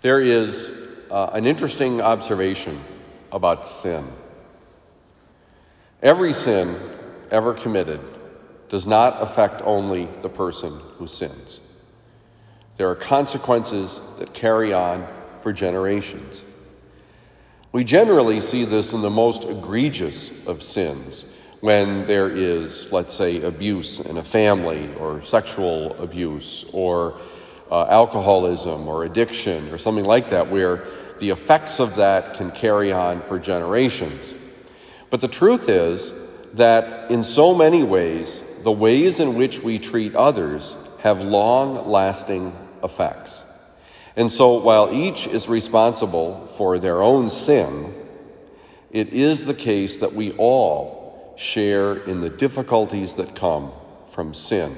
There is uh, an interesting observation about sin. Every sin ever committed does not affect only the person who sins. There are consequences that carry on for generations. We generally see this in the most egregious of sins when there is, let's say, abuse in a family or sexual abuse or uh, alcoholism or addiction or something like that, where the effects of that can carry on for generations. But the truth is that in so many ways, the ways in which we treat others have long lasting effects. And so, while each is responsible for their own sin, it is the case that we all share in the difficulties that come from sin.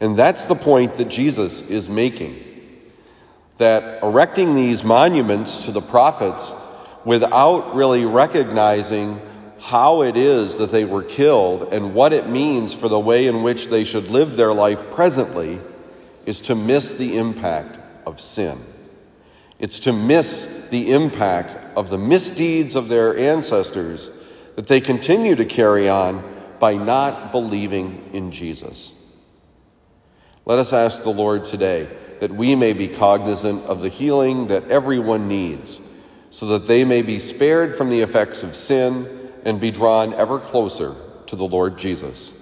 And that's the point that Jesus is making. That erecting these monuments to the prophets without really recognizing how it is that they were killed and what it means for the way in which they should live their life presently is to miss the impact of sin. It's to miss the impact of the misdeeds of their ancestors that they continue to carry on by not believing in Jesus. Let us ask the Lord today that we may be cognizant of the healing that everyone needs, so that they may be spared from the effects of sin and be drawn ever closer to the Lord Jesus.